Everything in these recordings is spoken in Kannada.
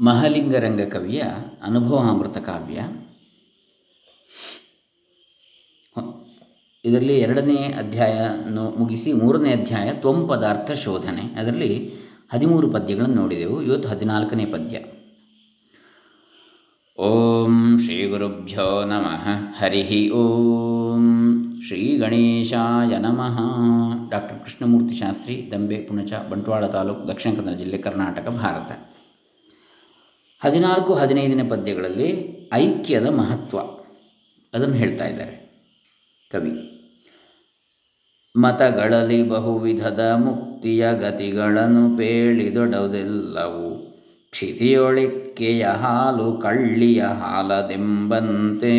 ಮಹಲಿಂಗರಂಗ ಕವಿಯ ಅನುಭವಾಮೃತ ಕಾವ್ಯ. ಇದರಲ್ಲಿ ಎರಡನೇ ಅಧ್ಯಾಯವನ್ನು ಮುಗಿಸಿ ಮೂರನೇ ಅಧ್ಯಾಯ ತ್ವಂ ಪದಾರ್ಥ ಶೋಧನೆ. ಅದರಲ್ಲಿ ಹದಿಮೂರು ಪದ್ಯಗಳನ್ನು ನೋಡಿದೆವು. ಇವತ್ತು ಹದಿನಾಲ್ಕನೇ ಪದ್ಯ. ಓಂ ಶ್ರೀ ಗುರುಭ್ಯೋ ನಮಃ. ಹರಿ ಓಂ ಶ್ರೀ ಗಣೇಶಾಯ ನಮಃ. ಡಾಕ್ಟರ್ ಕೃಷ್ಣಮೂರ್ತಿ ಶಾಸ್ತ್ರಿ, ದಂಬೆ, ಪುಣಚ, ಬಂಟ್ವಾಳ ತಾಲೂಕು, ದಕ್ಷಿಣ ಕನ್ನಡ ಜಿಲ್ಲೆ ಕರ್ನಾಟಕ, ಭಾರತ. ಹದಿನಾಲ್ಕು, ಹದಿನೈದನೇ ಪದ್ಯಗಳಲ್ಲಿ ಐಕ್ಯದ ಮಹತ್ವ. ಅದನ್ನು ಹೇಳ್ತಾ ಇದ್ದಾರೆ ಕವಿ. ಮತಗಳಲ್ಲಿ ಬಹುವಿಧದ ಮುಕ್ತಿಯ ಗತಿಗಳನ್ನು ಪೇಳಿದೊಡದೆಲ್ಲವು ಕ್ಷಿತಿಯೊಳಿಕೆಯ ಹಾಲು ಕಳ್ಳಿಯ ಹಾಲದೆಂಬಂತೆ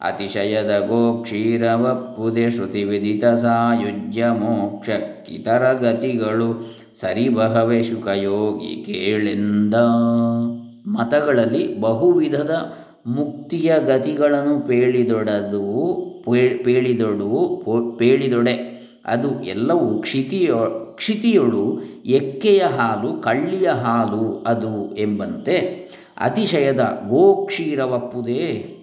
ಅತಿಶಯದ ಗೋಕ್ಷೀರವಪ್ಪುದೆ ಶ್ರುತಿ ವಿದಿತ ಸಾಯುಜ್ಯ ಮೋಕ್ಷಕ್ಕಿತರ ಗತಿಗಳು ಸರಿಬಹವೆ ಶುಕಯೋಗಿ ಕೇಳೆಂದ. ಮತಗಳಲ್ಲಿ ಬಹುವಿಧದ ಮುಕ್ತಿಯ ಗತಿಗಳನ್ನು ಪೇಳಿದೊಡದು ಪೇಳಿದೊಡು ಪೇಳಿದೊಡೆ. ಅದು ಎಲ್ಲವೂ ಕ್ಷಿತಿಯೊ, ಕ್ಷಿತಿಯೊಳು ಎಕ್ಕೆಯ ಹಾಲು ಕಳ್ಳಿಯ ಹಾಲು ಅದು ಎಂಬಂತೆ ಅತಿಶಯದ ಗೋಕ್ಷೀರವಪ್ಪುದೇ.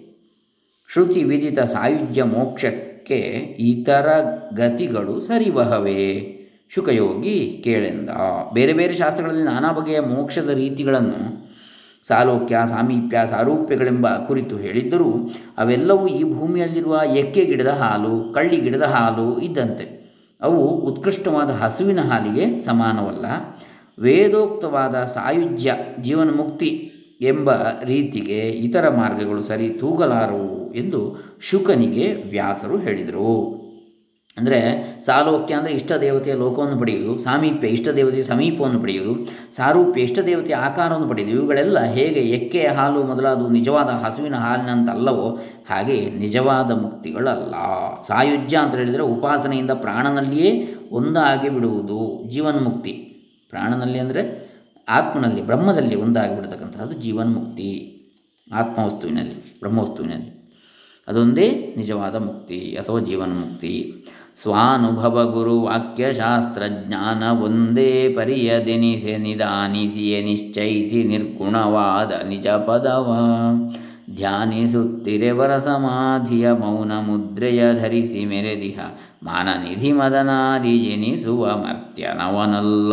ಶ್ರುತಿ ವಿದಿತ ಸಾಯುಜ್ಯ ಮೋಕ್ಷಕ್ಕೆ ಇತರ ಗತಿಗಳು ಸರಿಬಹವೇ ಶುಕಯೋಗಿ ಕೇಳೆಂದ. ಬೇರೆ ಬೇರೆ ಶಾಸ್ತ್ರಗಳಲ್ಲಿ ನಾನಾ ಬಗೆಯ ಮೋಕ್ಷದ ರೀತಿಗಳನ್ನು ಸಾಲೋಕ್ಯ, ಸಾಮೀಪ್ಯ, ಸಾರೂಪ್ಯಗಳೆಂಬ ಕುರಿತು ಹೇಳಿದ್ದರೂ ಅವೆಲ್ಲವೂ ಈ ಭೂಮಿಯಲ್ಲಿರುವ ಎಕ್ಕೆ ಗಿಡದ ಹಾಲು, ಕಳ್ಳಿ ಗಿಡದ ಹಾಲು ಇದ್ದಂತೆ. ಅವು ಉತ್ಕೃಷ್ಟವಾದ ಹಸುವಿನ ಹಾಲಿಗೆ ಸಮಾನವಲ್ಲ. ವೇದೋಕ್ತವಾದ ಸಾಯುಜ್ಯ ಜೀವನ ಮುಕ್ತಿ ಎಂಬ ರೀತಿಗೆ ಇತರ ಮಾರ್ಗಗಳು ಸರಿ ತೂಗಲಾರವು ಎಂದು ಶುಕನಿಗೆ ವ್ಯಾಸರು ಹೇಳಿದರು. ಅಂದರೆ ಸಾಲೋಕ್ಯ ಅಂದರೆ ಇಷ್ಟ ದೇವತೆಯ ಲೋಕವನ್ನು ಪಡೆಯುವುದು, ಸಾಮೀಪ್ಯ ಇಷ್ಟ ದೇವತೆಯ ಸಮೀಪವನ್ನು ಪಡೆಯುವುದು, ಸಾರೂಪ್ಯ ಇಷ್ಟ ದೇವತೆಯ ಆಕಾರವನ್ನು ಪಡೆಯುವುದು, ಇವುಗಳೆಲ್ಲ ಹೇಗೆ ಎಕ್ಕೆಯ ಹಾಲು ಮೊದಲಾದ ನಿಜವಾದ ಹಸುವಿನ ಹಾಲಿನಂತಲ್ಲವೋ ಹಾಗೆ ನಿಜವಾದ ಮುಕ್ತಿಗಳಲ್ಲ. ಸಾಯುಜ್ಯ ಅಂತ ಹೇಳಿದರೆ ಉಪಾಸನೆಯಿಂದ ಪ್ರಾಣನಲ್ಲಿಯೇ ಒಂದಾಗಿ ಬಿಡುವುದು, ಜೀವನ್ಮುಕ್ತಿ. ಪ್ರಾಣನಲ್ಲಿ ಅಂದರೆ ಆತ್ಮನಲ್ಲಿ, ಬ್ರಹ್ಮದಲ್ಲಿ ಒಂದಾಗಿ ಬಿಡತಕ್ಕಂಥದ್ದು ಜೀವನ್ಮುಕ್ತಿ, ಆತ್ಮವಸ್ತುವಿನಲ್ಲಿ, ಬ್ರಹ್ಮವಸ್ತುವಿನಲ್ಲಿ. ಅದೊಂದೇ ನಿಜವಾದ ಮುಕ್ತಿ ಅಥವಾ ಜೀವನ್ಮುಕ್ತಿ. ಸ್ವಾನುಭವ ಗುರು ವಾಕ್ಯಶಾಸ್ತ್ರಜ್ಞಾನ ಒಂದೇ ಪರಿಯದೆನಿಸೆ ನಿಧಾನಿಸಿಯೇ ನಿಶ್ಚಯಿಸಿ ನಿರ್ಗುಣವಾದ ನಿಜ ಪದವ ಧ್ಯಾನಿಸುತ್ತಿರೆವರ ಸಮಾಧಿಯ ಮೌನ ಮುದ್ರೆಯ ಧರಿಸಿ ಮೆರೆದಿಹ ಮಾನನಿಧಿ ಮದನಾದಿ ಎನಿಸುವ ಮರ್ತ್ಯನವನಲ್ಲ.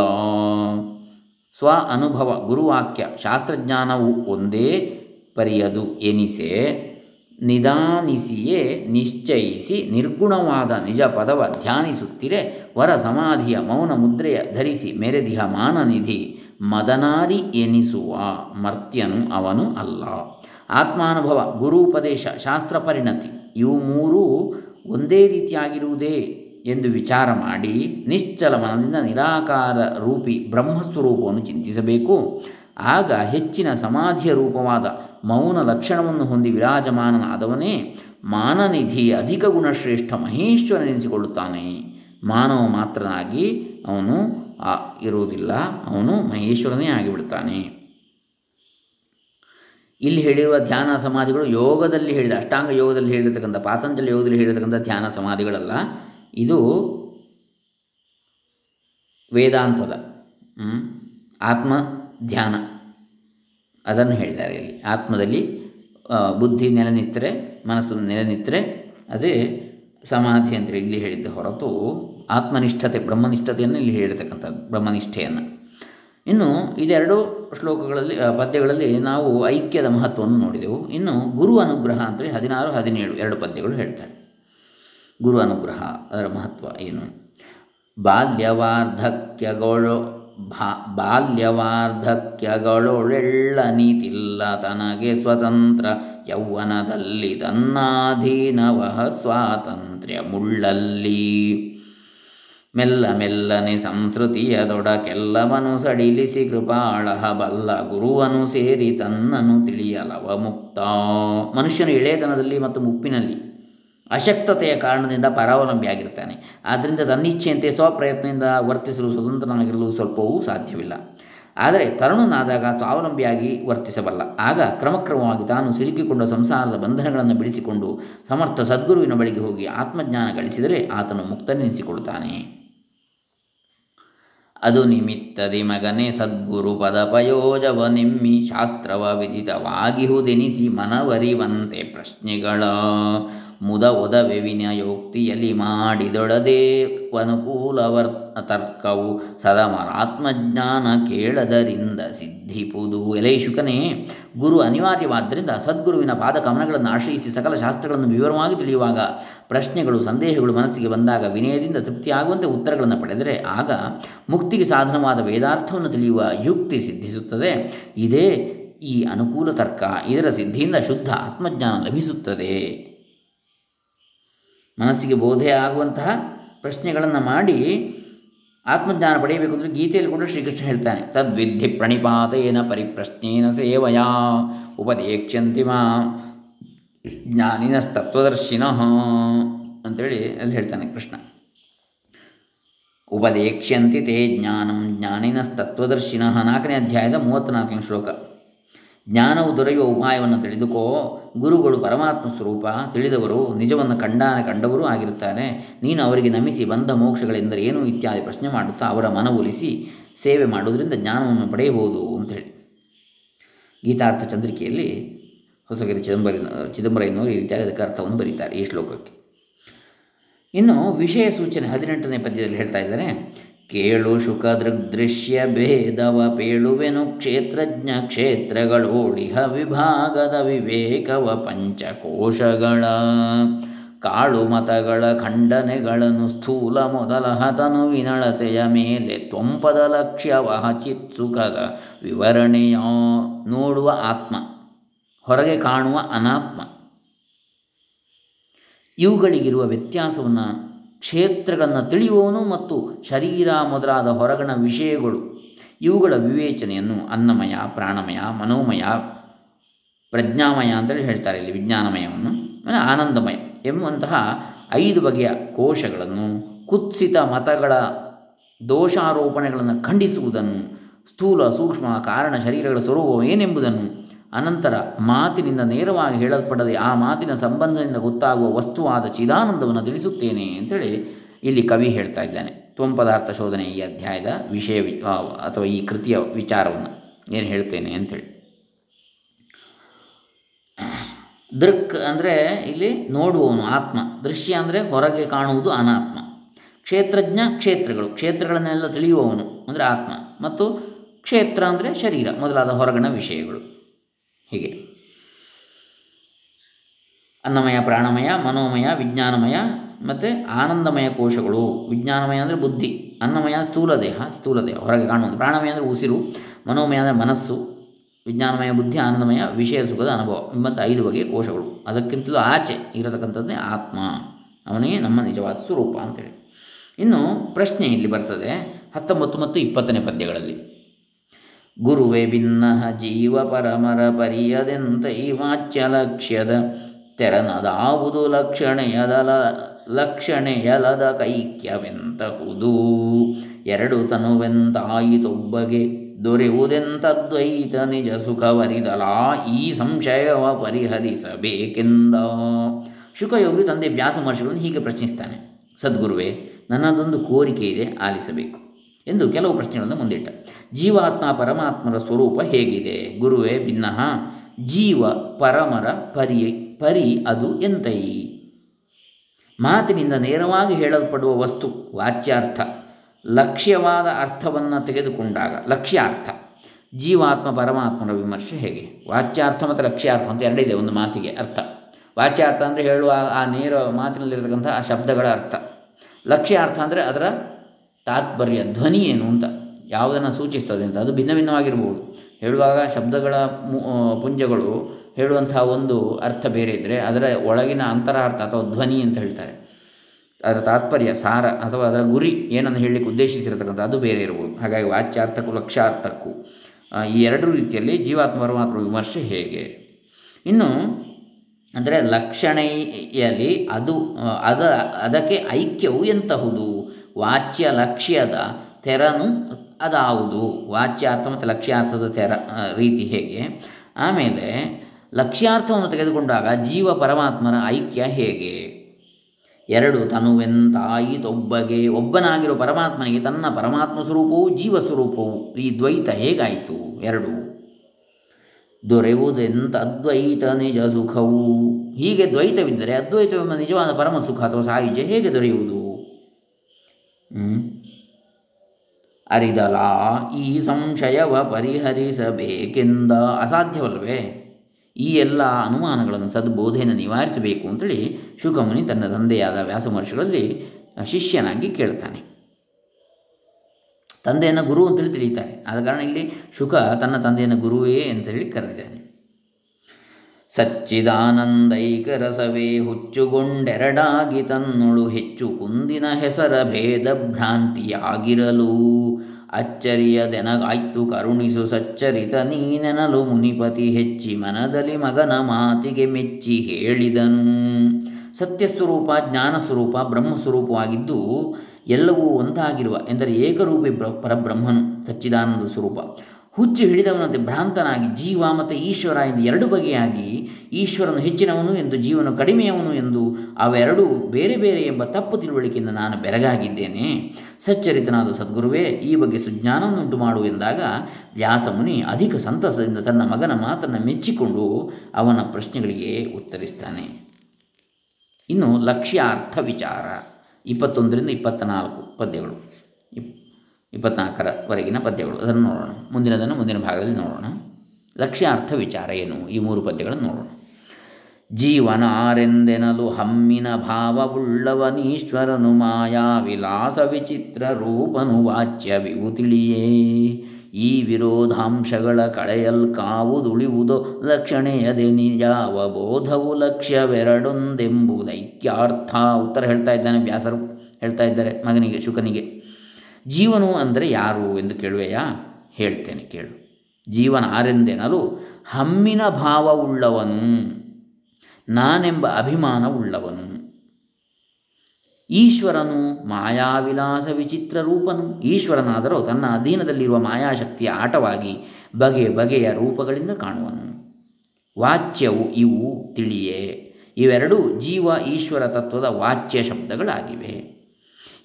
ಸ್ವ ಅನುಭವ ಗುರುವಾಕ್ಯ ಶಾಸ್ತ್ರಜ್ಞಾನವು ಒಂದೇ ಪರಿಯದು ಎನಿಸೆ ನಿಧಾನಿಸಿಯೇ ನಿಶ್ಚಯಿಸಿ ನಿರ್ಗುಣವಾದ ನಿಜ ಪದವ ಧ್ಯಾನಿಸುತ್ತಿರೆ ವರ ಸಮಾಧಿಯ ಮೌನ ಮುದ್ರೆಯ ಧರಿಸಿ ಮೆರೆದಿಹ ಮಾನನಿಧಿ ಮದನಾರಿ ಎನಿಸುವ ಮರ್ತ್ಯನು ಅವನು ಅಲ್ಲ. ಆತ್ಮಾನುಭವ, ಗುರುಪದೇಶ, ಶಾಸ್ತ್ರ ಪರಿಣತಿ ಇವು ಮೂರೂ ಒಂದೇ ರೀತಿಯಾಗಿರುವುದೇ ಎಂದು ವಿಚಾರ ಮಾಡಿ ನಿಶ್ಚಲ ಮನದಿಂದ ನಿರಾಕಾರ ರೂಪಿ ಬ್ರಹ್ಮಸ್ವರೂಪವನ್ನು ಚಿಂತಿಸಬೇಕು. ಆಗ ಹೆಚ್ಚಿನ ಸಮಾಧಿಯ ರೂಪವಾದ ಮೌನ ಲಕ್ಷಣವನ್ನು ಹೊಂದಿ ವಿರಾಜಮಾನನಾದವನೇ ಮಾನನಿಧಿ ಅಧಿಕ ಗುಣಶ್ರೇಷ್ಠ ಮಹೇಶ್ವರನೆನಿಸಿಕೊಳ್ಳುತ್ತಾನೆ ಮಾನವ ಮಾತ್ರನಾಗಿ ಅವನು ಇರುವುದಿಲ್ಲ. ಅವನು ಮಹೇಶ್ವರನೇ ಆಗಿಬಿಡ್ತಾನೆ ಇಲ್ಲಿ ಹೇಳಿರುವ ಧ್ಯಾನ ಸಮಾಧಿಗಳು ಯೋಗದಲ್ಲಿ ಹೇಳಿದ, ಅಷ್ಟಾಂಗ ಯೋಗದಲ್ಲಿ ಹೇಳಿರತಕ್ಕಂಥ, ಪಾತಂಜಲಿ ಯೋಗದಲ್ಲಿ ಹೇಳಿರತಕ್ಕಂಥ ಧ್ಯಾನ ಸಮಾಧಿಗಳಲ್ಲ. ಇದು ವೇದಾಂತದ ಆತ್ಮ ಧ್ಯಾನ. ಅದನ್ನು ಹೇಳಿದ್ದಾರೆ ಇಲ್ಲಿ. ಆತ್ಮದಲ್ಲಿ ಬುದ್ಧಿ ನೆಲೆನಿತ್ತರೆ ಮನಸ್ಸು ನೆಲೆನಿತ್ತರೆ ಅದೇ ಸಮಾಧಿ ಅಂತ ಇಲ್ಲಿ ಹೇಳಿದ್ದ ಹೊರತು ಆತ್ಮನಿಷ್ಠತೆ, ಬ್ರಹ್ಮನಿಷ್ಠತೆಯನ್ನು ಇಲ್ಲಿ ಹೇಳಿರ್ತಕ್ಕಂಥದ್ದು, ಬ್ರಹ್ಮನಿಷ್ಠೆಯನ್ನು. ಇನ್ನು ಇದೆರಡು ಶ್ಲೋಕಗಳಲ್ಲಿ ಪದ್ಯಗಳಲ್ಲಿ ನಾವು ಐಕ್ಯದ ಮಹತ್ವವನ್ನು ನೋಡಿದೆವು. ಇನ್ನು ಗುರು ಅನುಗ್ರಹ ಅಂತೇಳಿ ಹದಿನಾರು, ಹದಿನೇಳು ಎರಡು ಪದ್ಯಗಳು ಹೇಳ್ತಾರೆ. ಗುರು ಅನುಗ್ರಹ, ಅದರ ಮಹತ್ವ ಏನು? ಬಾಲ್ಯವಾರ್ಧಕ್ಯಗಳು ಭಾ ಬಾಲ್ಯವಾರ್ಧಕ್ಯಗಳೊಳೆಳ್ಳ ನೀತಿಲ್ಲ ತನಗೆ ಸ್ವತಂತ್ರ ಯೌವನದಲ್ಲಿ ತನ್ನಾಧೀನವಹ ಸ್ವಾತಂತ್ರ್ಯ ಮುಳ್ಳಲ್ಲಿ ಮೆಲ್ಲ ಮೆಲ್ಲನೆ ಸಂಸ್ಕೃತಿಯದೊಡಕೆಲ್ಲವನು ಸಡಿಲಿಸಿ ಕೃಪಾಳಹ ಬಲ್ಲ ಗುರುವನು ಸೇರಿ ತನ್ನನು ತಿಳಿಯಲವ ಮುಕ್ತ. ಮನುಷ್ಯನು ಎಳೆತನದಲ್ಲಿ ಮತ್ತು ಮುಪ್ಪಿನಲ್ಲಿ. ಅಶಕ್ತತೆಯ ಕಾರಣದಿಂದ ಪರಾವಲಂಬಿಯಾಗಿರ್ತಾನೆ ಆದ್ದರಿಂದ ತನ್ನಿಚ್ಛೆಯಂತೆ ಸ್ವಪ್ರಯತ್ನದಿಂದ ವರ್ತಿಸಲು ಸ್ವತಂತ್ರನಾಗಿರಲು ಸ್ವಲ್ಪವೂ ಸಾಧ್ಯವಿಲ್ಲ. ಆದರೆ ತರುಣನಾದಾಗ ಸ್ವಾವಲಂಬಿಯಾಗಿ ವರ್ತಿಸಬಲ್ಲ. ಆಗ ಕ್ರಮಕ್ರಮವಾಗಿ ತಾನು ಸಿಲುಕಿಕೊಂಡ ಸಂಸಾರದ ಬಂಧನಗಳನ್ನು ಬಿಡಿಸಿಕೊಂಡು ಸಮರ್ಥ ಸದ್ಗುರುವಿನ ಬಳಿಗೆ ಹೋಗಿ ಆತ್ಮಜ್ಞಾನ ಗಳಿಸಿದರೆ ಆತನು ಮುಕ್ತನೆನಿಸಿಕೊಳ್ಳುತ್ತಾನೆ. ಅದು ನಿಮಿತ್ತದಿ ಮಗನೇ ಸದ್ಗುರು ಪದಪಯೋಜವ ನಿಮ್ಮಿ ಶಾಸ್ತ್ರವ ವಿಧಿತವಾಗಿಹುದೆನಿಸಿ ಮನವರಿವಂತೆ ಪ್ರಶ್ನೆಗಳ ಮುದ ಒದವೆ ವಿನಯೋಕ್ತಿಯಲ್ಲಿ ಮಾಡಿದೊಡದೆ ಅನುಕೂಲವರ್ ತರ್ಕವು ಸದಮರಾತ್ಮಜ್ಞಾನ ಕೇಳದರಿಂದ ಸಿದ್ಧಿಪುದು. ಎಲೈ ಶುಕನೇ, ಗುರು ಅನಿವಾರ್ಯವಾದ್ದರಿಂದ ಸದ್ಗುರುವಿನ ಪಾದಕಮನಗಳನ್ನು ಆಶ್ರಯಿಸಿ ಸಕಲ ಶಾಸ್ತ್ರಗಳನ್ನು ವಿವರವಾಗಿ ತಿಳಿಯುವಾಗ ಪ್ರಶ್ನೆಗಳು, ಸಂದೇಹಗಳು ಮನಸ್ಸಿಗೆ ಬಂದಾಗ ವಿನಯದಿಂದ ತೃಪ್ತಿಯಾಗುವಂತೆ ಉತ್ತರಗಳನ್ನು ಪಡೆದರೆ ಆಗ ಮುಕ್ತಿಗೆ ಸಾಧನವಾದ ವೇದಾರ್ಥವನ್ನು ತಿಳಿಯುವ ಯುಕ್ತಿ ಸಿದ್ಧಿಸುತ್ತದೆ. ಇದೇ ಈ ಅನುಕೂಲ ತರ್ಕ ಇದರ ಸಿದ್ಧಿಯಿಂದ ಶುದ್ಧ ಆತ್ಮಜ್ಞಾನ ಲಭಿಸುತ್ತದೆ. ಮನಸ್ಸಿಗೆ ಬೋಧೆ ಆಗುವಂತಹ ಪ್ರಶ್ನೆಗಳನ್ನು ಮಾಡಿ ಆತ್ಮಜ್ಞಾನ ಪಡೆಯಬೇಕು ಅಂದರೆ ಗೀತೆಯಲ್ಲಿ ಕೂಡ ಶ್ರೀಕೃಷ್ಣ ಹೇಳ್ತಾನೆ ತದ್ವಿಧಿ ಪ್ರಣಿಪಾತೇನ ಪರಿಪ್ರಶ್ನೇನ ಸೇವಯಾ ಜ್ಞಾನಿನ ತತ್ವದರ್ಶಿನ ಅಂತೇಳಿ ಅಲ್ಲಿ ಹೇಳ್ತಾನೆ ಕೃಷ್ಣ. ಉಪದೇಕ್ಷ್ಯಂತಿ ತೇ ಜ್ಞಾನಂ ಜ್ಞಾನಿನಸ್ತತ್ವದರ್ಶಿನಃ ನಾಲ್ಕನೇ ಅಧ್ಯಾಯದ ಮೂವತ್ತ್ನಾಲ್ಕನೇ ಶ್ಲೋಕ. ಜ್ಞಾನವು ದೊರೆಯುವ ಉಪಾಯವನ್ನು ತಿಳಿದುಕೋ, ಗುರುಗಳು ಪರಮಾತ್ಮ ಸ್ವರೂಪ ತಿಳಿದವರು, ನಿಜವನ್ನು ಕಂಡಾನ ಕಂಡವರೂ ಆಗಿರುತ್ತಾರೆ ನೀನು ಅವರಿಗೆ ನಮಿಸಿ ಬಂದ ಮೋಕ್ಷಗಳೆಂದರೆ ಏನು ಇತ್ಯಾದಿ ಪ್ರಶ್ನೆ ಮಾಡುತ್ತಾ ಅವರ ಮನವೊಲಿಸಿ ಸೇವೆ ಮಾಡುವುದರಿಂದ ಜ್ಞಾನವನ್ನು ಪಡೆಯಬಹುದು ಅಂತೇಳಿ. ಗೀತಾರ್ಥ ಚಂದ್ರಿಕೆಯಲ್ಲಿ ಹೊಸಗಿರಿ ಚಿದಂಬರ ಚಿದಂಬರ ಎನ್ನುವ ಈ ರೀತಿಯಾಗಿ ಅದಕ್ಕೆ ಅರ್ಥವನ್ನು ಬರೀತಾರೆ ಈ ಶ್ಲೋಕಕ್ಕೆ. ಇನ್ನು ವಿಷಯ ಸೂಚನೆ ಹದಿನೆಂಟನೇ ಪದ್ಯದಲ್ಲಿ ಹೇಳ್ತಾ ಇದ್ದಾರೆ. ಕೇಳು ಶುಕ ದೃಗ್ದೃಶ್ಯ ಭೇದವ ಪೇಳುವೆನು ಕ್ಷೇತ್ರಜ್ಞ ಕ್ಷೇತ್ರಗಳೋಳಿಹ ವಿಭಾಗದ ವಿವೇಕವ ಪಂಚಕೋಶಗಳ. ಕಾಳು ಮತಗಳ ಖಂಡನೆಗಳನ್ನು ಸ್ಥೂಲ ಮೊದಲ ಹತನು ವಿನಳತೆಯ ಮೇಲೆ ತ್ವಂಪದ ಲಕ್ಷ್ಯವಹ ಚಿತ್ಸುಖದ ವಿವರಣೆಯ ನೋಡುವ ಆತ್ಮ, ಹೊರಗೆ ಕಾಣುವ ಅನಾತ್ಮ. ಇವುಗಳಿಗಿರುವ ವ್ಯತ್ಯಾಸವನ್ನು ಕ್ಷೇತ್ರಗಳನ್ನು ತಿಳಿಯುವವನು ಮತ್ತು ಶರೀರ ಮೊದಲಾದ ಹೊರಗಣ ವಿಷಯಗಳು. ಇವುಗಳ ವಿವೇಚನೆಯನ್ನು ಅನ್ನಮಯ, ಪ್ರಾಣಮಯ, ಮನೋಮಯ, ಪ್ರಜ್ಞಾಮಯ ಅಂತೇಳಿ ಹೇಳ್ತಾರೆ ಇಲ್ಲಿ ವಿಜ್ಞಾನಮಯವನ್ನು. ಅಂದರೆ ಆನಂದಮಯ ಎಂಬಂತಹ ಐದು ಬಗೆಯ ಕೋಶಗಳನ್ನು, ಕುತ್ಸಿತ ಮತಗಳ ದೋಷಾರೋಪಣೆಗಳನ್ನು ಖಂಡಿಸುವುದನ್ನು, ಸ್ಥೂಲ ಸೂಕ್ಷ್ಮ ಕಾರಣ ಶರೀರಗಳ ಸ್ವರೂಪ ಏನೆಂಬುದನ್ನು ಅನಂತರ ಮಾತಿನಿಂದ ನೇರವಾಗಿ ಹೇಳಲ್ಪಡದೆ ಆ ಮಾತಿನ ಸಂಬಂಧದಿಂದ ಗೊತ್ತಾಗುವ ವಸ್ತುವಾದ ಚಿದಾನಂದವನ್ನು ತಿಳಿಸುತ್ತೇನೆ ಅಂತೇಳಿ ಇಲ್ಲಿ ಕವಿ ಹೇಳ್ತಾ ಇದ್ದಾನೆ. ತ್ವಂಪದಾರ್ಥ ಶೋಧನೆ ಈ ಅಧ್ಯಾಯದ ವಿಷಯ ಅಥವಾ ಈ ಕೃತಿಯ ವಿಚಾರವನ್ನು ಏನು ಹೇಳ್ತೇನೆ ಅಂಥೇಳಿ ದೃಕ್ ಅಂದರೆ ಇಲ್ಲಿ ನೋಡುವವನು ಆತ್ಮ, ದೃಶ್ಯ ಅಂದರೆ ಹೊರಗೆ ಕಾಣುವುದು ಅನಾತ್ಮ. ಕ್ಷೇತ್ರಜ್ಞ ಕ್ಷೇತ್ರಗಳು, ಕ್ಷೇತ್ರಗಳನ್ನೆಲ್ಲ ತಿಳಿಯುವವನು ಅಂದರೆ ಆತ್ಮ. ಮತ್ತು ಕ್ಷೇತ್ರ ಅಂದರೆ ಶರೀರ, ಮೊದಲಾದ ಹೊರಗಣ ವಿಷಯಗಳು. ಹೀಗೆ. ಅನ್ನಮಯ, ಪ್ರಾಣಮಯ, ಮನೋಮಯ, ವಿಜ್ಞಾನಮಯ ಮತ್ತು ಆನಂದಮಯ ಕೋಶಗಳು. ವಿಜ್ಞಾನಮಯ ಅಂದರೆ ಬುದ್ಧಿ, ಅನ್ನಮಯ ಸ್ಥೂಲ ದೇಹ ಸ್ಥೂಲ ದೇಹ. ಹೊರಗೆ ಕಾಣುವಂಥ ಪ್ರಾಣಮಯ ಅಂದರೆ ಉಸಿರು, ಮನೋಮಯ ಅಂದರೆ ಮನಸ್ಸು, ವಿಜ್ಞಾನಮಯ ಬುದ್ಧಿ, ಆನಂದಮಯ ವಿಷಯ, ಸುಖದ ಅನುಭವ ಎಂಬಂಥ ಐದು ಬಗೆಯ ಕೋಶಗಳು. ಅದಕ್ಕಿಂತಲೂ ಆಚೆ ಇರತಕ್ಕಂಥದ್ದೇ ಆತ್ಮ. ಅವನಿಗೆ ನಮ್ಮ ನಿಜವಾದ ಸ್ವರೂಪ ಅಂತೇಳಿ. ಇನ್ನು ಪ್ರಶ್ನೆ ಇಲ್ಲಿ ಬರ್ತದೆ, ಹತ್ತೊಂಬತ್ತು ಮತ್ತು ಇಪ್ಪತ್ತನೇ ಪದ್ಯಗಳಲ್ಲಿ. ಗುರುವೆ ಭಿನ್ನ ಜೀವ ಪರಮರ ಪರಿಯದೆಂತ ವಾಚ್ಯ ಲಕ್ಷ್ಯದ ತೆರನದಾವುದು ಲಕ್ಷಣೆಯದಲ ಲಕ್ಷಣೆಯಲದ ಕೈಕ್ಯವೆಂತಹುದು ಎರಡು ತನುವೆಂತಾಯಿತೊಬ್ಬಗೆ ದೊರೆಯುವುದೆಂತದ್ವೈತ ನಿಜ ಸುಖವರಿದಲ ಈ ಸಂಶಯವ ಪರಿಹರಿಸಬೇಕೆಂದ ಶುಕಯೋಗಿ ತಂದೆ ವ್ಯಾಸ ಮಹರ್ಷಿಗಳನ್ನು ಹೀಗೆ ಪ್ರಶ್ನಿಸ್ತಾನೆ ಸದ್ಗುರುವೇ ನನ್ನದೊಂದು ಕೋರಿಕೆ ಇದೆ ಆಲಿಸಬೇಕು ಎಂದು ಕೆಲವು ಪ್ರಶ್ನೆಗಳನ್ನು ಮುಂದಿಟ್ಟ. ಜೀವಾತ್ಮ ಪರಮಾತ್ಮರ ಸ್ವರೂಪ ಹೇಗಿದೆ? ಗುರುವೇ ಭಿನ್ನ. ಜೀವ ಪರಮರ ಪರಿ ಪರಿ ಅದು ಎಂತೈ? ಮಾತಿನಿಂದ ನೇರವಾಗಿ ಹೇಳಲ್ಪಡುವ ವಸ್ತು, ವಾಚ್ಯಾರ್ಥ, ಲಕ್ಷ್ಯವಾದ ಅರ್ಥವನ್ನು ತೆಗೆದುಕೊಂಡಾಗ, ಲಕ್ಷ್ಯಾರ್ಥ. ಜೀವಾತ್ಮ ಪರಮಾತ್ಮನ ವಿಮರ್ಶೆ ಹೇಗೆ? ವಾಚ್ಯಾರ್ಥ ಮತ್ತು ಲಕ್ಷ್ಯಾರ್ಥ ಅಂತ ಎರಡಿದೆ ಒಂದು ಮಾತಿಗೆ ಅರ್ಥ. ವಾಚ್ಯಾರ್ಥ ಅಂದರೆ ಹೇಳುವ ಆ ನೇರ ಮಾತಿನಲ್ಲಿರತಕ್ಕಂಥ ಆ ಶಬ್ದಗಳ ಅರ್ಥ. ಲಕ್ಷ್ಯಾರ್ಥ ಅಂದರೆ ಅದರ ತಾತ್ಪರ್ಯ, ಧ್ವನಿ ಏನು ಅಂತ ಯಾವುದನ್ನು ಸೂಚಿಸ್ತದೆ ಅಂತ, ಅದು ಭಿನ್ನ ಭಿನ್ನವಾಗಿರ್ಬೋದು. ಹೇಳುವಾಗ ಶಬ್ದಗಳ ಪುಂಜಗಳು ಹೇಳುವಂತಹ ಒಂದು ಅರ್ಥ ಬೇರೆ ಇದ್ದರೆ ಅದರ ಒಳಗಿನ ಅಂತರಾರ್ಥ ಅಥವಾ ಧ್ವನಿ ಅಂತ ಹೇಳ್ತಾರೆ. ಅದರ ತಾತ್ಪರ್ಯ, ಸಾರ ಅಥವಾ ಅದರ ಗುರಿ ಏನನ್ನು ಹೇಳಲಿಕ್ಕೆ ಉದ್ದೇಶಿಸಿರತಕ್ಕಂಥ ಅದು ಬೇರೆ ಇರ್ಬೋದು. ಹಾಗಾಗಿ ವಾಚ್ಯಾರ್ಥಕ್ಕೂ ಲಕ್ಷ್ಯಾರ್ಥಕ್ಕೂ ಈ ಎರಡು ರೀತಿಯಲ್ಲಿ ಜೀವಾತ್ಮ ಪರಮಾತ್ಮ ವಿಮರ್ಶೆ ಹೇಗೆ? ಇನ್ನು ಅಂದರೆ ಲಕ್ಷಣೆಯಲ್ಲಿ ಅದು ಅದ, ಅದಕ್ಕೆ ಐಕ್ಯವು ಎಂತಹುದು? ವಾಚ್ಯ ಲಕ್ಷ್ಯದ ತೆರನು ಅದಾವುದು. ವಾಚ್ಯಾರ್ಥ ಮತ್ತು ಲಕ್ಷ್ಯಾರ್ಥದ ತೆರ ರೀತಿ ಹೇಗೆ? ಆಮೇಲೆ ಲಕ್ಷ್ಯಾರ್ಥವನ್ನು ತೆಗೆದುಕೊಂಡಾಗ ಜೀವ ಪರಮಾತ್ಮನ ಐಕ್ಯ ಹೇಗೆ? ಎರಡು, ತನುವೆಂತಾಯಿತೊಬ್ಬಗೆ. ಒಬ್ಬನಾಗಿರೋ ಪರಮಾತ್ಮನಿಗೆ ತನ್ನ ಪರಮಾತ್ಮ ಸ್ವರೂಪವು ಜೀವ ಸ್ವರೂಪವು. ಈ ದ್ವೈತ ಹೇಗಾಯಿತು? ಎರಡು, ದೊರೆಯುವುದೆಂತ ಅದ್ವೈತ ನಿಜ ಸುಖವು. ಹೀಗೆ ದ್ವೈತವಿದ್ದರೆ ಅದ್ವೈತವೆಂಬ ನಿಜವಾದ ಪರಮ ಸುಖ ಅಥವಾ ಸಾಯುಜ್ಯ ಹೇಗೆ ದೊರೆಯುವುದು? ಅರಿದಲ ಈ ಸಂಶಯವ ಪರಿಹರಿಸಬೇಕೆಂದ ಅಸಾಧ್ಯವಲ್ವೇ ಈ ಎಲ್ಲ ಅನುಮಾನಗಳನ್ನು ಸದ್ಬೋಧೆಯನ್ನು ನಿವಾರಿಸಬೇಕು ಅಂತೇಳಿ ಶುಕಮುನಿ ತನ್ನ ತಂದೆಯಾದ ವ್ಯಾಸ ಮಹರ್ಷಿಗಳಲ್ಲಿ ಶಿಷ್ಯನಾಗಿ ಕೇಳ್ತಾನೆ ತಂದೆಯನ್ನು ಗುರು ಅಂತೇಳಿ ತಿಳಿತಾರೆ ಆದ ಕಾರಣ ಇಲ್ಲಿ ಶುಕ ತನ್ನ ತಂದೆಯನ್ನು ಗುರುವೇ ಅಂತೇಳಿ ಕರೆದಿದ್ದಾನೆ. ಸಚ್ಚಿದಾನಂದೈಕ ರಸವೇ ಹುಚ್ಚುಗೊಂಡೆರಡಾಗಿ ತನ್ನುಳು ಹೆಚ್ಚು ಕುಂದಿನ ಹೆಸರ ಭೇದ ಭ್ರಾಂತಿಯಾಗಿರಲು. ಅಚ್ಚರಿಯದೆನಗಾಯ್ತು ಕರುಣಿಸು ಸಚ್ಚರಿತ ನೀನೆನಲು ಮುನಿಪತಿ ಹೆಚ್ಚಿ ಮನದಲ್ಲಿ ಮಗನ ಮಾತಿಗೆ ಮೆಚ್ಚಿ ಹೇಳಿದನು. ಸತ್ಯಸ್ವರೂಪ, ಜ್ಞಾನಸ್ವರೂಪ, ಬ್ರಹ್ಮಸ್ವರೂಪವಾಗಿದ್ದು ಎಲ್ಲವೂ ಒಂದಾಗಿರುವ, ಎಂದರೆ ಏಕರೂಪಿ ಬ್ರ, ಪರಬ್ರಹ್ಮನು ಸಚ್ಚಿದಾನಂದ ಸ್ವರೂಪ. ಹುಚ್ಚು ಹಿಡಿದವನಂತೆ ಭ್ರಾಂತನಾಗಿ ಜೀವ ಮತ್ತು ಈಶ್ವರ ಎಂದು ಎರಡು ಬಗೆಯಾಗಿ ಈಶ್ವರನು ಹೆಚ್ಚಿನವನು ಎಂದು ಜೀವನು ಕಡಿಮೆಯವನು ಎಂದು ಅವೆರಡೂ ಬೇರೆ ಬೇರೆ ಎಂಬ ತಪ್ಪು ತಿಳುವಳಿಕೆಯಿಂದ ನಾನು ಬೆರಗಾಗಿದ್ದೇನೆ. ಸಚ್ಚರಿತನಾದ ಸದ್ಗುರುವೇ, ಈ ಬಗ್ಗೆ ಸುಜ್ಞಾನವನ್ನುಂಟು ಮಾಡು ಎಂದಾಗ ವ್ಯಾಸಮುನಿ ಅಧಿಕ ಸಂತಸದಿಂದ ತನ್ನ ಮಗನ ಮಾತನ್ನು ಮೆಚ್ಚಿಕೊಂಡು ಅವನ ಪ್ರಶ್ನೆಗಳಿಗೆ ಉತ್ತರಿಸ್ತಾನೆ. ಇನ್ನು ಲಕ್ಷ್ಯಾರ್ಥ ವಿಚಾರ, ಇಪ್ಪತ್ತೊಂದರಿಂದ ಇಪ್ಪತ್ತ ನಾಲ್ಕು ಪದ್ಯಗಳು. ಇಪ್ಪತ್ನಾಲ್ಕರವರೆಗಿನ ಪದ್ಯಗಳು. ಅದನ್ನು ನೋಡೋಣ. ಮುಂದಿನದನ್ನು ಮುಂದಿನ ಭಾಗದಲ್ಲಿ ನೋಡೋಣ. ಲಕ್ಷ್ಯಾರ್ಥ ವಿಚಾರ ಏನು? ಈ ಮೂರು ಪದ್ಯಗಳನ್ನು ನೋಡೋಣ. ಜೀವನಾರೆಂದೆನಲು ಹಮ್ಮಿನ ಭಾವವುಳ್ಳವನೀಶ್ವರನು ಮಾಯಾ ವಿಲಾಸ ವಿಚಿತ್ರ ರೂಪನು ವಾಚ್ಯವಿವು ತಿಳಿಯೇ. ಈ ವಿರೋಧಾಂಶಗಳ ಕಳೆಯಲ್ ಕಾವುದುಳಿವುದೋ ಲಕ್ಷಣೆಯದೆ ನಿಜಾವ ಬೋಧವು ಲಕ್ಷ್ಯವೆರಡೊಂದೆಂಬುದೈಕ್ಯಾರ್ಥ. ಉತ್ತರ ಹೇಳ್ತಾ ಇದ್ದಾನೆ ವ್ಯಾಸರು. ಹೇಳ್ತಾ ಇದ್ದಾರೆ ಮಗನಿಗೆ, ಶುಕನಿಗೆ. ಜೀವನು ಅಂದರೆ ಯಾರು ಎಂದು ಕೇಳುವೆಯಾ? ಹೇಳ್ತೇನೆ, ಕೇಳು. ಜೀವನ ಆರೆಂದೆನಲು ಹಮ್ಮಿನ ಭಾವವುಳ್ಳವನು ನಾನೆಂಬ ಅಭಿಮಾನವುಳ್ಳವನು ಈಶ್ವರನು ಮಾಯಾವಿಲಾಸ ವಿಚಿತ್ರ ರೂಪನು. ಈಶ್ವರನಾದರೂ ತನ್ನ ಅಧೀನದಲ್ಲಿರುವ ಮಾಯಾಶಕ್ತಿಯ ಆಟವಾಗಿ ಬಗೆ ಬಗೆಯ ರೂಪಗಳಿಂದ ಕಾಣುವನು. ವಾಚ್ಯವು ಇವು ತಿಳಿಯೇ. ಇವೆರಡೂ ಜೀವ ಈಶ್ವರ ತತ್ವದ ವಾಚ್ಯ ಶಬ್ದಗಳಾಗಿವೆ.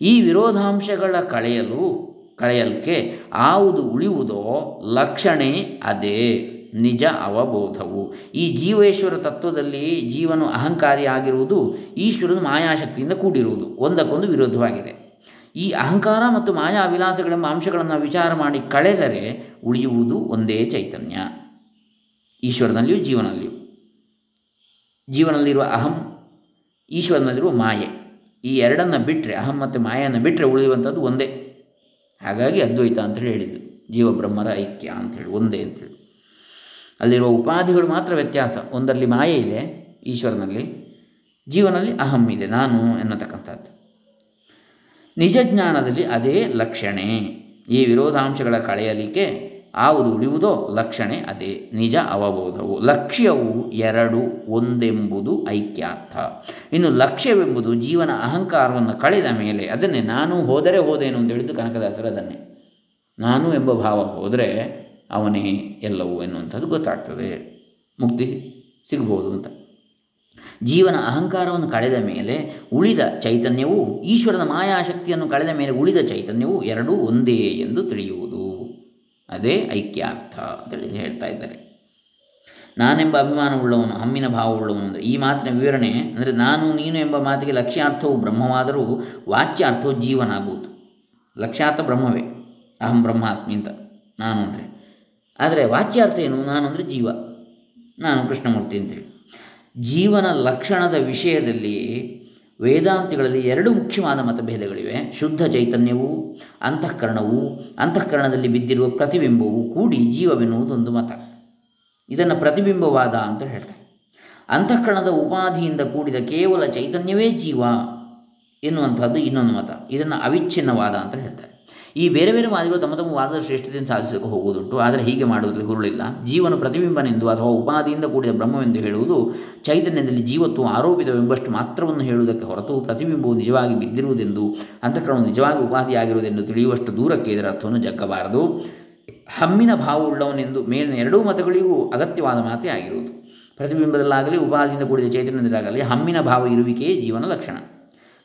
ಈ ವಿರೋಧಾಂಶಗಳ ಕಳೆಯಲು ಕಳೆಯಲಿಕ್ಕೆ ಆವುದು ಉಳಿಯುವುದೋ ಲಕ್ಷಣೆ ಅದೇ, ನಿಜ ಅವಬೋಧವು. ಈ ಜೀವೇಶ್ವರ ತತ್ವದಲ್ಲಿ ಜೀವನು ಅಹಂಕಾರಿಯಾಗಿರುವುದು ಈಶ್ವರನ ಮಾಯಾಶಕ್ತಿಯಿಂದ ಕೂಡಿರುವುದು, ಒಂದಕ್ಕೊಂದು ವಿರೋಧವಾಗಿದೆ. ಈ ಅಹಂಕಾರ ಮತ್ತು ಮಾಯಾ ವಿಲಾಸಗಳೆಂಬ ಅಂಶಗಳನ್ನು ವಿಚಾರ ಮಾಡಿ ಕಳೆದರೆ ಉಳಿಯುವುದು ಒಂದೇ ಚೈತನ್ಯ. ಈಶ್ವರನಲ್ಲಿಯೂ ಜೀವನಲ್ಲಿಯೂ. ಜೀವನಲ್ಲಿರುವ ಅಹಂ, ಈಶ್ವರನಲ್ಲಿರುವ ಮಾಯೆ. ಈ ಎರಡನ್ನು ಬಿಟ್ಟರೆ ಅಹಂ ಮತ್ತು ಮಾಯನ್ನು ಬಿಟ್ಟರೆ ಉಳಿಯುವಂಥದ್ದು ಒಂದೇ. ಹಾಗಾಗಿ ಅದ್ವೈತ ಅಂತೇಳಿ ಹೇಳಿದ್ದು. ಜೀವ ಬ್ರಹ್ಮರ ಐಕ್ಯ ಅಂಥೇಳಿ ಒಂದೇ ಅಂಥೇಳಿ ಅಲ್ಲಿರುವ ಉಪಾಧಿಗಳು ಮಾತ್ರ ವ್ಯತ್ಯಾಸ. ಒಂದರಲ್ಲಿ ಮಾಯೆ ಇದೆ, ಈಶ್ವರನಲ್ಲಿ. ಜೀವನಲ್ಲಿ ಅಹಂ ಇದೆ, ನಾನು ಎನ್ನತಕ್ಕಂಥದ್ದು. ನಿಜ ಜ್ಞಾನದಲ್ಲಿ ಅದೇ ಲಕ್ಷಣೆ. ಈ ವಿರೋಧಾಂಶಗಳ ಕಳೆಯಲಿಕ್ಕೆ ಆವುದು ಉಳಿಯುವುದೋ ಲಕ್ಷಣೆ ಅದೇ, ನಿಜ ಅವಬೋಧವು. ಲಕ್ಷ್ಯವು ಎರಡು ಒಂದೆಂಬುದು ಐಕ್ಯಾರ್ಥ. ಇನ್ನು ಲಕ್ಷ್ಯವೆಂಬುದು ಜೀವನ ಅಹಂಕಾರವನ್ನು ಕಳೆದ ಮೇಲೆ ಅದನ್ನೇ ನಾನು ಹೋದರೆ ಹೋದೇನು ಅಂತ ಹೇಳಿದ್ದು ಕನಕದಾಸರು ಅದನ್ನೇ. ನಾನು ಎಂಬ ಭಾವ ಹೋದರೆ ಅವನೇ ಎಲ್ಲವೂ ಎನ್ನುವಂಥದ್ದು ಗೊತ್ತಾಗ್ತದೆ. ಮುಕ್ತಿ ಸಿಗ್ಬೋದು ಅಂತ. ಜೀವನ ಅಹಂಕಾರವನ್ನು ಕಳೆದ ಮೇಲೆ ಉಳಿದ ಚೈತನ್ಯವು, ಈಶ್ವರನ ಮಾಯಾಶಕ್ತಿಯನ್ನು ಕಳೆದ ಮೇಲೆ ಉಳಿದ ಚೈತನ್ಯವು ಎರಡೂ ಒಂದೇ ಎಂದು ತಿಳಿಯುವುದು. ಅದೇ ಐಕ್ಯಾರ್ಥ ಅಂತೇಳಿ ಹೇಳ್ತಾ ಇದ್ದಾರೆ. ನಾನೆಂಬ ಅಭಿಮಾನವುಳ್ಳವನು, ಹಮ್ಮಿನ ಭಾವವುಳ್ಳವನು ಅಂದರೆ ಈ ಮಾತಿನ ವಿವರಣೆ ಅಂದರೆ ನಾನು, ನೀನು ಎಂಬ ಮಾತಿಗೆ ಲಕ್ಷ್ಯಾರ್ಥವು ಬ್ರಹ್ಮವಾದರೂ ವಾಚ್ಯಾರ್ಥವು ಜೀವನ ಆಗುವುದು ಲಕ್ಷ್ಯಾರ್ಥ ಬ್ರಹ್ಮವೇ, ಅಹಂ ಬ್ರಹ್ಮಾಸ್ಮಿ ಅಂತ ನಾನು ಅಂದರೆ. ಆದರೆ ವಾಚ್ಯಾರ್ಥ ಏನು? ನಾನು ಅಂದರೆ ಜೀವ, ನಾನು ಕೃಷ್ಣಮೂರ್ತಿ ಅಂತೇಳಿ. ಜೀವನ ಲಕ್ಷಣದ ವಿಷಯದಲ್ಲಿ ವೇದಾಂತಿಗಳಲ್ಲಿ ಎರಡು ಮುಖ್ಯವಾದ ಮತಭೇದಗಳಿವೆ. ಶುದ್ಧ ಚೈತನ್ಯವು, ಅಂತಃಕರಣವು, ಅಂತಃಕರಣದಲ್ಲಿ ಬಿದ್ದಿರುವ ಪ್ರತಿಬಿಂಬವು ಕೂಡಿ ಜೀವವೆನ್ನುವುದೊಂದು ಮತ. ಇದನ್ನು ಪ್ರತಿಬಿಂಬವಾದ ಅಂತ ಹೇಳ್ತಾರೆ. ಅಂತಃಕರಣದ ಉಪಾಧಿಯಿಂದ ಕೂಡಿದ ಕೇವಲ ಚೈತನ್ಯವೇ ಜೀವ ಎನ್ನುವಂಥದ್ದು ಇನ್ನೊಂದು ಮತ. ಇದನ್ನು ಅವಿಚ್ಛಿನ್ನವಾದ ಅಂತ ಹೇಳ್ತಾರೆ. ಈ ಬೇರೆ ಬೇರೆ ವಾದಿಗಳು ತಮ್ಮ ತಮ್ಮ ವಾದದ ಶ್ರೇಷ್ಠತೆಯನ್ನು ಸಾಧಿಸಲಿಕ್ಕೆ ಹೋಗುವುದುಂಟು. ಆದರೆ ಹೀಗೆ ಮಾಡುವುದರಲ್ಲಿ ಹುರುಳಿಲ್ಲ. ಜೀವನ ಪ್ರತಿಬಿಂಬನೆಂದು ಅಥವಾ ಉಪಾದಿಯಿಂದ ಕೂಡಿದ ಬ್ರಹ್ಮವೆಂದು ಹೇಳುವುದು ಚೈತನ್ಯದಲ್ಲಿ ಜೀವತ್ವ ಆರೋಪಿತವೆಂಬಷ್ಟು ಮಾತ್ರವನ್ನು ಹೇಳುವುದಕ್ಕೆ ಹೊರತು ಪ್ರತಿಬಿಂಬವು ನಿಜವಾಗಿ ಬಿದ್ದಿರುವುದೆಂದು, ಅಂತಃಕರಣವು ನಿಜವಾಗಿ ಉಪಾಧಿಯಾಗಿರುವುದೆಂದು ತಿಳಿಯುವಷ್ಟು ದೂರಕ್ಕೆ ಇದರ ಅರ್ಥವನ್ನು ಜಗ್ಗಬಾರದು. ಹಮ್ಮಿನ ಭಾವವುಳ್ಳವನೆಂದು ಮೇಲಿನ ಎರಡೂ ಮತಗಳಿಗೂ ಅಗತ್ಯವಾದ ಮಾತೇ ಆಗಿರುವುದು. ಪ್ರತಿಬಿಂಬದಲ್ಲಾಗಲಿ ಉಪಾದಿಯಿಂದ ಕೂಡಿದ ಚೈತನ್ಯದಲ್ಲಾಗಲಿ ಹಮ್ಮಿನ ಭಾವ ಇರುವಿಕೆಯೇ ಜೀವನ ಲಕ್ಷಣ.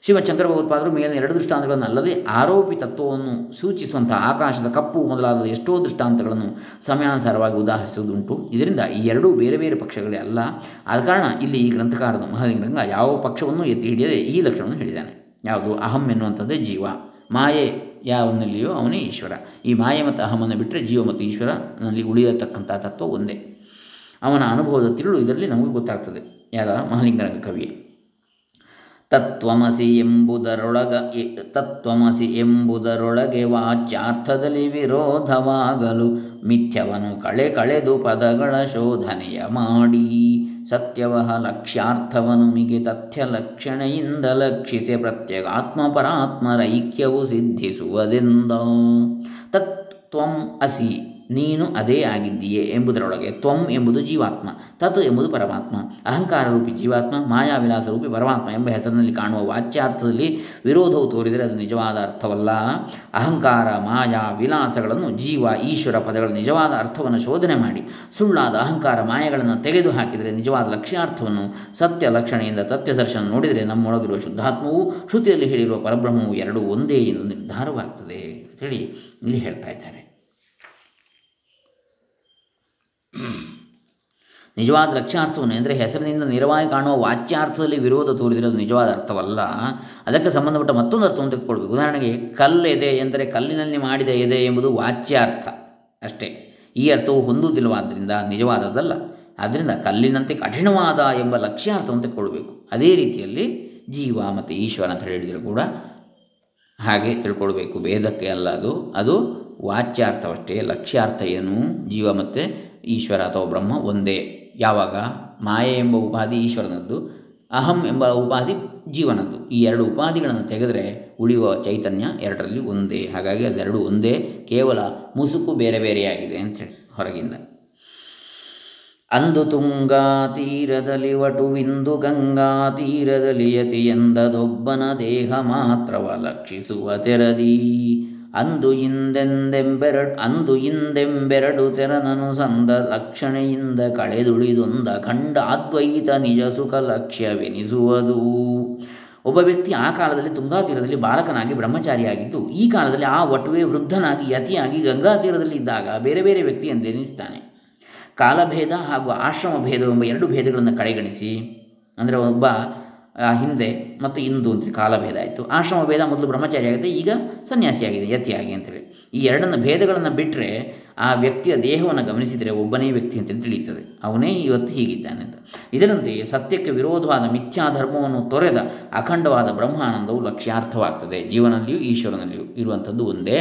ಶಿವಶಂಕರ ಭಗವತ್ಪಾದರು ಮೇಲಿನ ಎರಡು ದೃಷ್ಟಾಂತಗಳನ್ನು ಅಲ್ಲದೆ ಆರೋಪಿ ತತ್ವವನ್ನು ಸೂಚಿಸುವಂತಹ ಆಕಾಶದ ಕಪ್ಪು ಮೊದಲಾದ ಎಷ್ಟೋ ದೃಷ್ಟಾಂತಗಳನ್ನು ಸಮಯಾನುಸಾರವಾಗಿ ಉದಾಹರಿಸುವುದುಂಟು. ಇದರಿಂದ ಈ ಎರಡೂ ಬೇರೆ ಬೇರೆ ಪಕ್ಷಗಳೇ ಅಲ್ಲ. ಆದ ಕಾರಣ ಇಲ್ಲಿ ಈ ಗ್ರಂಥಕಾರದ ಮಹಾಲಿಂಗರಂಗ ಯಾವ ಪಕ್ಷವನ್ನು ಎತ್ತಿ ಹಿಡಿಯದೆ ಈ ಲಕ್ಷಣವನ್ನು ಹೇಳಿದ್ದಾನೆ. ಯಾವುದು? ಅಹಂ ಎನ್ನುವಂಥದ್ದೇ ಜೀವ. ಮಾಯೆ ಯಾವನಲ್ಲಿಯೋ ಅವನೇ ಈಶ್ವರ. ಈ ಮಾಯೆ ಮತ್ತು ಅಹಮನ್ನು ಬಿಟ್ಟರೆ ಜೀವ ಮತ್ತು ಈಶ್ವರನಲ್ಲಿ ಉಳಿಯತಕ್ಕಂಥ ತತ್ವ ಒಂದೇ. ಅವನ ಅನುಭವದ ತಿರುಳು ಇದರಲ್ಲಿ ನಮಗೆ ಗೊತ್ತಾಗ್ತದೆ. ಯಾರ? ಮಹಾಲಿಂಗರಂಗ ಕವಿಯೇ. ತತ್ವಮಸಿ ಎಂಬುದರೊಳಗ ತತ್ವಮಸಿ ಎಂಬುದರೊಳಗೆ ವಾಚ್ಯಾರ್ಥದಲ್ಲಿ ವಿರೋಧವಾಗಲು ಮಿಥ್ಯವನು ಕಳೆ ಕಳೆದು ಪದಗಳ ಶೋಧನೆಯ ಮಾಡಿ. ಸತ್ಯವಹ ಲಕ್ಷ್ಯಾರ್ಥವನು ಮಿಗೆ ತಥ್ಯ ಲಕ್ಷಣೆಯಿಂದ ಲಕ್ಷಿಸಿ ಪ್ರತ್ಯಗಾತ್ಮಪರಾತ್ಮರೈಕ್ಯವು ಸಿದ್ಧಿಸುವುದೆಂದ. ತತ್ವಂ ಅಸಿ ನೀನು ಅದೇ ಆಗಿದ್ದೀಯೆ ಎಂಬುದರೊಳಗೆ ತ್ವಂ ಎಂಬುದು ಜೀವಾತ್ಮ, ತತ್ ಎಂಬುದು ಪರಮಾತ್ಮ, ಅಹಂಕಾರ ರೂಪಿ ಜೀವಾತ್ಮ ಮಾಯಾವಿಲಾಸ ರೂಪಿ ಪರಮಾತ್ಮ ಎಂಬ ಹೆಸರಿನಲ್ಲಿ ಕಾಣುವ ವಾಚ್ಯಾರ್ಥದಲ್ಲಿ ವಿರೋಧವು ತೋರಿದರೆ ಅದು ನಿಜವಾದ ಅರ್ಥವಲ್ಲ. ಅಹಂಕಾರ, ಮಾಯಾ ವಿಲಾಸಗಳನ್ನು ಜೀವ ಈಶ್ವರ ಪದಗಳ ನಿಜವಾದ ಅರ್ಥವನ್ನು ಶೋಧನೆ ಮಾಡಿ, ಸುಳ್ಳಾದ ಅಹಂಕಾರ ಮಾಯಗಳನ್ನು ತೆಗೆದು ಹಾಕಿದರೆ ನಿಜವಾದ ಲಕ್ಷ್ಯಾರ್ಥವನ್ನು, ಸತ್ಯ ಲಕ್ಷಣೆಯಿಂದ ತತ್ಯ ದರ್ಶನ ನೋಡಿದರೆ ನಮ್ಮೊಳಗಿರುವ ಶುದ್ಧಾತ್ಮವು, ಶ್ರುತಿಯಲ್ಲಿ ಹೇಳಿರುವ ಪರಬ್ರಹ್ಮವು ಎರಡೂ ಒಂದೇ ಎಂದು ನಿರ್ಧಾರವಾಗ್ತದೆ ಅಂತೇಳಿ ಇಲ್ಲಿ ಹೇಳ್ತಾ ಇದ್ದಾರೆ. ನಿಜವಾದ ಲಕ್ಷ್ಯಾರ್ಥವನ್ನು ಅಂದರೆ ಹೆಸರಿನಿಂದ ನೇರವಾಗಿ ಕಾಣುವ ವಾಚ್ಯಾರ್ಥದಲ್ಲಿ ವಿರೋಧ ತೋರಿದರೆ ಅದು ನಿಜವಾದ ಅರ್ಥವಲ್ಲ. ಅದಕ್ಕೆ ಸಂಬಂಧಪಟ್ಟ ಮತ್ತೊಂದು ಅರ್ಥವನ್ನು ತೆಗೆದುಕೊಳ್ಬೇಕು. ಉದಾಹರಣೆಗೆ ಕಲ್ಲೆದೆ ಎಂದರೆ ಕಲ್ಲಿನಲ್ಲಿ ಮಾಡಿದ ಎದೆ ಎಂಬುದು ವಾಚ್ಯಾರ್ಥ ಅಷ್ಟೇ. ಈ ಅರ್ಥವು ಹೊಂದುವುದಿಲ್ಲವಾದ್ದರಿಂದ ನಿಜವಾದದ್ದಲ್ಲ. ಆದ್ದರಿಂದ ಕಲ್ಲಿನಂತೆ ಕಠಿಣವಾದ ಎಂಬ ಲಕ್ಷ್ಯಾರ್ಥವನ್ನು ತೆಗೆದುಕೊಳ್ಬೇಕು. ಅದೇ ರೀತಿಯಲ್ಲಿ ಜೀವ ಮತ್ತು ಈಶ್ವರ ಅಂತ ಹೇಳಿದರೆ ಕೂಡ ಹಾಗೆ ತಿಳ್ಕೊಳ್ಬೇಕು. ಭೇದಕ್ಕೆ ಅಲ್ಲ ಅದು. ಅದು ವಾಚ್ಯಾರ್ಥವಷ್ಟೇ. ಲಕ್ಷ್ಯಾರ್ಥ ಏನು? ಜೀವ ಮತ್ತು ಈಶ್ವರ ಅಥವಾ ಬ್ರಹ್ಮ ಒಂದೇ. ಯಾವಾಗ? ಮಾಯೆ ಎಂಬ ಉಪಾಧಿ ಈಶ್ವರನದ್ದು, ಅಹಂ ಎಂಬ ಉಪಾಧಿ ಜೀವನದ್ದು. ಈ ಎರಡು ಉಪಾಧಿಗಳನ್ನು ತೆಗೆದರೆ ಉಳಿಯುವ ಚೈತನ್ಯ ಎರಡರಲ್ಲಿ ಒಂದೇ. ಹಾಗಾಗಿ ಅದೆರಡು ಒಂದೇ, ಕೇವಲ ಮುಸುಕು ಬೇರೆ ಬೇರೆಯಾಗಿದೆ ಅಂಥೇಳಿ ಹೊರಗಿಂದ. ಅಂದು ತುಂಗಾ ತೀರದಲ್ಲಿ ವಟುವಿಂದು ಗಂಗಾ ತೀರದಲ್ಲಿ ಯತಿ ಎಂದದೊಬ್ಬನ ದೇಹ ಮಾತ್ರವ ಲಕ್ಷಿಸುವ ತೆರದಿ. ಅಂದು ಹಿಂದೆಂದೆಂಬೆರಡು ಅಂದು ಹಿಂದೆಂಬೆರಡು ತೆರನನು ಸಂದ ಲಕ್ಷಣೆಯಿಂದ ಕಳೆದುಳಿದೊಂದ ಖಂಡ ಅದ್ವೈತ ನಿಜ ಸುಖ ಲಕ್ಷ್ಯವೆನಿಸುವುದು. ಒಬ್ಬ ವ್ಯಕ್ತಿ ಆ ಕಾಲದಲ್ಲಿ ತುಂಗಾ ತೀರದಲ್ಲಿ ಬಾಲಕನಾಗಿ ಬ್ರಹ್ಮಚಾರಿಯಾಗಿದ್ದು, ಈ ಕಾಲದಲ್ಲಿ ಆ ವಟುವೆ ವೃದ್ಧನಾಗಿ, ಯತಿಯಾಗಿ ಗಂಗಾ ತೀರದಲ್ಲಿ ಇದ್ದಾಗ ಬೇರೆ ಬೇರೆ ವ್ಯಕ್ತಿ ಎಂದೆನಿಸ್ತಾನೆ. ಕಾಲಭೇದ ಹಾಗೂ ಆಶ್ರಮ ಭೇದವೆಂಬ ಎರಡು ಭೇದಗಳನ್ನು ಕಡೆಗಣಿಸಿ. ಅಂದರೆ ಒಬ್ಬ ಹಿಂದೆ ಮತ್ತು ಇಂದು ಅಂತೇಳಿ ಕಾಲಭೇದ ಆಯಿತು. ಆಶ್ರಮ ಭೇದ ಮೊದಲು ಬ್ರಹ್ಮಚಾರಿ ಆಗಿದೆ, ಈಗ ಸನ್ಯಾಸಿಯಾಗಿದೆ ಯತಿಯಾಗಿ ಅಂತೇಳಿ ಈ ಎರಡನ್ನು ಭೇದಗಳನ್ನು ಬಿಟ್ಟರೆ ಆ ವ್ಯಕ್ತಿಯ ದೇಹವನ್ನು ಗಮನಿಸಿದರೆ ಒಬ್ಬನೇ ವ್ಯಕ್ತಿ ಅಂತ ತಿಳಿಯುತ್ತದೆ. ಅವನೇ ಇವತ್ತು ಹೀಗಿದ್ದಾನೆ ಅಂತ. ಇದರಂತೆ ಸತ್ಯಕ್ಕೆ ವಿರೋಧವಾದ ಮಿಥ್ಯಾಧರ್ಮವನ್ನು ತೊರೆದ ಅಖಂಡವಾದ ಬ್ರಹ್ಮಾನಂದವು ಲಕ್ಷ್ಯಾರ್ಥವಾಗ್ತದೆ. ಜೀವನದಲ್ಲಿಯೂ ಈಶ್ವರನಲ್ಲಿಯೂ ಇರುವಂಥದ್ದು ಒಂದೇ.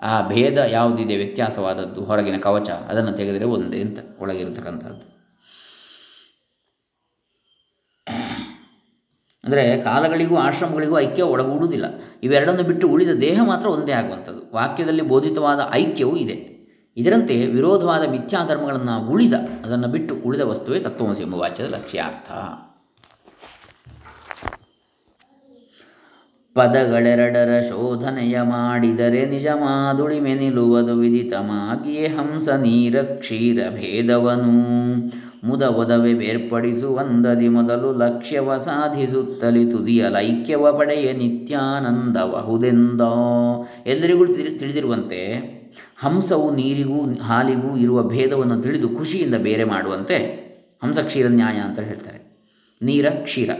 ಆ ಭೇದ ಯಾವುದಿದೆ ವ್ಯತ್ಯಾಸವಾದದ್ದು, ಹೊರಗಿನ ಕವಚ, ಅದನ್ನು ತೆಗೆದರೆ ಒಂದೇ ಅಂತ ಒಳಗಿರತಕ್ಕಂಥದ್ದು. ಅಂದರೆ ಕಾಲಗಳಿಗೂ ಆಶ್ರಮಗಳಿಗೂ ಐಕ್ಯ ಒಳಗೂಡುವುದಿಲ್ಲ ಇವೆರಡನ್ನು ಬಿಟ್ಟು ಉಳಿದ ದೇಹ ಮಾತ್ರ ಒಂದೇ ಆಗುವಂಥದ್ದು. ವಾಕ್ಯದಲ್ಲಿ ಬೋಧಿತವಾದ ಐಕ್ಯವೂ ಇದೆ. ಇದರಂತೆ ವಿರೋಧವಾದ ಮಿಥ್ಯಾಧರ್ಮಗಳನ್ನು ಉಳಿದ, ಅದನ್ನು ಬಿಟ್ಟು ಉಳಿದ ವಸ್ತುವೇ ತತ್ವಮಸಿ ಎಂಬ ವಾಚ್ಯದ ಲಕ್ಷ್ಯಾರ್ಥ. ಪದಗಳೆರಡರ ಶೋಧನೆಯ ಮಾಡಿದರೆ ನಿಜ ಮಾದುಳಿಮೆ ನಿಲುವುದು ವಿದಿತಮಾಗಿಯೇ ಹಂಸ ನೀರ ಕ್ಷೀರ ಭೇದವನು. ಮುದ ಒದವೆ ಬೇರ್ಪಡಿಸುವಂದದಿ ಮೊದಲು ಲಕ್ಷ್ಯವ ಸಾಧಿಸುತ್ತಲೇ ತುದಿಯ ಲೈಕ್ಯವ ಪಡೆಯ ನಿತ್ಯಾನಂದಬಹುದೆಂದ ಎಲ್ಲರಿಗೂ ತಿಳಿದಿರುವಂತೆ ಹಂಸವು ನೀರಿಗೂ ಹಾಲಿಗೂ ಇರುವ ಭೇದವನ್ನು ತಿಳಿದು ಖುಷಿಯಿಂದ ಬೇರೆ ಮಾಡುವಂತೆ ಹಂಸ ಕ್ಷೀರ ನ್ಯಾಯ ಅಂತ ಹೇಳ್ತಾರೆ. ನೀರ ಕ್ಷೀರ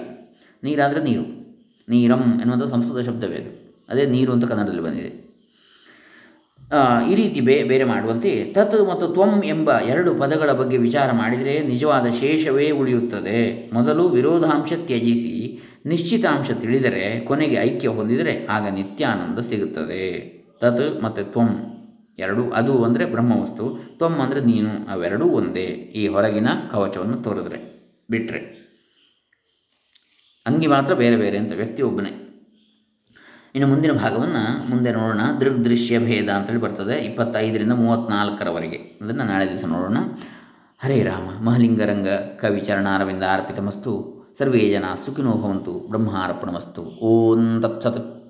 ನೀರಾದರೆ ನೀರು. ನೀರಂ ಎನ್ನುವಂಥ ಸಂಸ್ಕೃತ ಶಬ್ದವೇ ಅದು. ಅದೇ ನೀರು ಅಂತ ಕನ್ನಡದಲ್ಲಿ ಬಂದಿದೆ. ಈ ರೀತಿ ಬೇ, ಬೇರೆ ಮಾಡುವಂತೆ ತತ್ ಮತ್ತು ತ್ವಂ ಎಂಬ ಎರಡು ಪದಗಳ ಬಗ್ಗೆ ವಿಚಾರ ಮಾಡಿದರೆ ನಿಜವಾದ ಶೇಷವೇ ಉಳಿಯುತ್ತದೆ. ಮೊದಲು ವಿರೋಧಾಂಶ ತ್ಯಜಿಸಿ ನಿಶ್ಚಿತಾಂಶ ತಿಳಿದರೆ ಕೊನೆಗೆ ಐಕ್ಯ ಹೊಂದಿದರೆ ಆಗ ನಿತ್ಯಾನಂದ ಸಿಗುತ್ತದೆ. ತತ್ ಮತ್ತು ತ್ವಂ ಎರಡು, ಅದು ಅಂದರೆ ಬ್ರಹ್ಮವಸ್ತು, ತ್ವಂ ಅಂದರೆ ನೀನು, ಅವೆರಡೂ ಒಂದೇ. ಈ ಹೊರಗಿನ ಕವಚವನ್ನು ತೋರಿದ್ರೆ ಬಿಟ್ಟರೆ ಅಂಗಿ ಮಾತ್ರ ಬೇರೆ ಬೇರೆ ಅಂತ ವ್ಯಕ್ತಿ ಒಬ್ಬನೇ ಇನ್ನು ಮುಂದಿನ ಭಾಗವನ್ನು ಮುಂದೆ ನೋಡೋಣ. ದೃಗ್ದೃಶ್ಯ ಭೇದ ಅಂತೇಳಿ ಬರ್ತದೆ. ಇಪ್ಪತ್ತೈದರಿಂದ ಮೂವತ್ತ್ನಾಲ್ಕರವರೆಗೆ ಅದನ್ನು ನಾಳೆ ದಿವಸ ನೋಡೋಣ. ಹರೇ ರಾಮ. ಮಹಲಿಂಗರಂಗ ಕವಿ ಚರಣಾರವಿಂದ ಅರ್ಪಿತಮಸ್ತು. ಸರ್ವೇ ಜನ ಸುಖಿನೋ ಭವಂತು. ಬ್ರಹ್ಮಾರ್ಪಣಮಸ್ತು. ಓಂ ತತ್ಸತ್.